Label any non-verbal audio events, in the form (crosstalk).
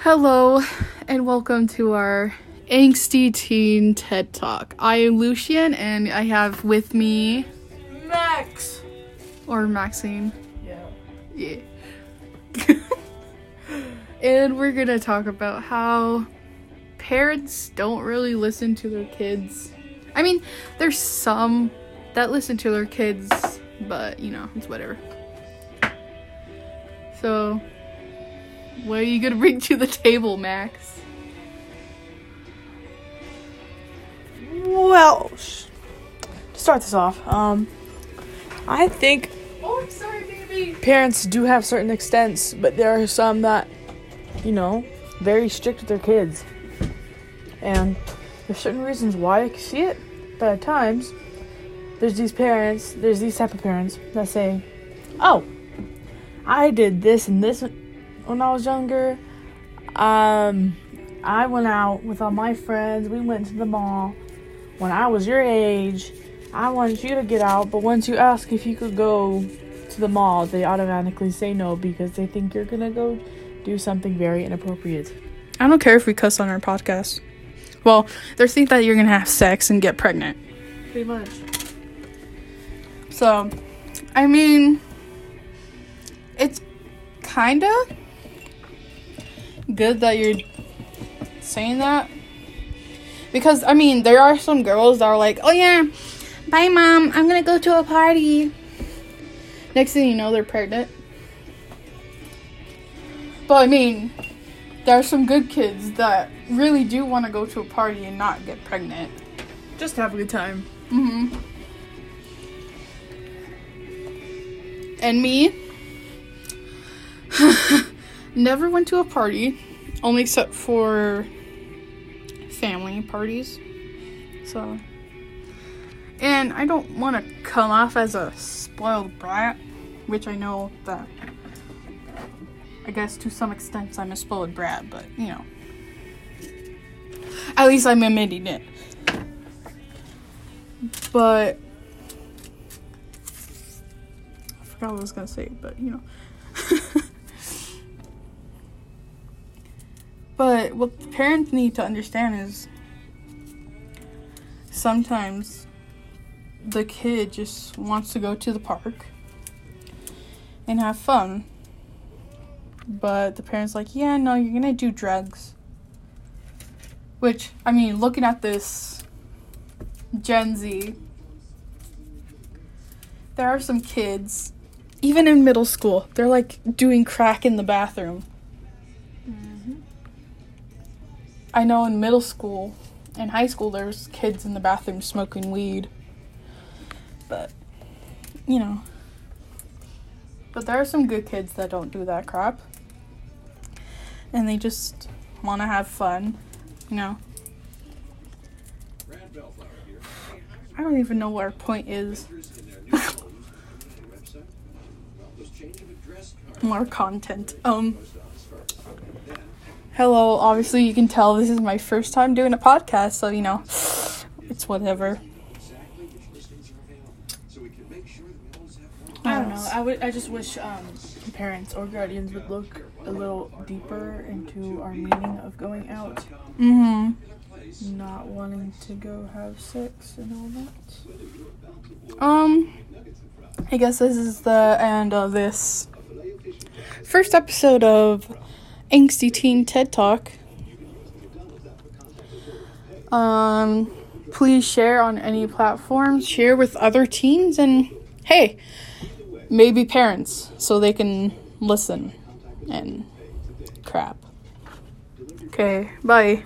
Hello, and welcome to our Angsty Teen TED Talk. I am Lucian, and I have with me, Max. or Maxine. Yeah. Yeah. (laughs) and we're gonna talk about how parents don't really listen to their kids. I mean, there's some that listen to their kids, but you know, it's whatever. So, what are you gonna bring to the table, Max? Well, sh- to start this off, um, I think Oh, I'm sorry, baby. parents do have certain extents, but there are some that, you know, very strict with their kids. And there's certain reasons why I can see it, but at times, there's these parents, there's these type of parents that say, "Oh, I did this and this when I was younger. Um, I went out with all my friends. We went to the mall when I was your age. I wanted you to get out, but once you ask if you could go to the mall, they automatically say no because they think you're gonna go do something very inappropriate. I don't care if we cuss on our podcast. Well, they think that you're gonna have sex and get pregnant. Pretty much. So, I mean, it's kind of good that you're saying that. Because, I mean, there are some girls that are like, oh yeah, bye mom, I'm gonna go to a party. Next thing you know, they're pregnant. But, I mean, there are some good kids that really do want to go to a party and not get pregnant. Just have a good time. hmm And me, (laughs) never went to a party, only except for family parties. So, and I don't want to come off as a spoiled brat, which I know that I guess to some extent I'm a spoiled brat, but you know, at least I'm admitting it. But I forgot what I was gonna say, but you know. But what the parents need to understand is sometimes the kid just wants to go to the park and have fun. But the parents like, yeah, no, you're gonna do drugs. Which, I mean, looking at this Gen Z, there are some kids, even in middle school, they're like doing crack in the bathroom. I know in middle school and high school, there's kids in the bathroom smoking weed. But, you know. But there are some good kids that don't do that crap. And they just want to have fun, you know. I don't even know what our point is. (laughs) More content. Um. Hello, obviously you can tell this is my first time doing a podcast, so you know, it's whatever. I don't know. I would. I just wish um, parents or guardians would look a little deeper into our meaning of going out, Mm-hmm. not wanting to go have sex and all that. Um, I guess this is the end of this first episode of Angsty Teen TED Talk. Um, please share on any platforms, share with other teens, and hey, maybe parents so they can listen and crap. Okay, bye.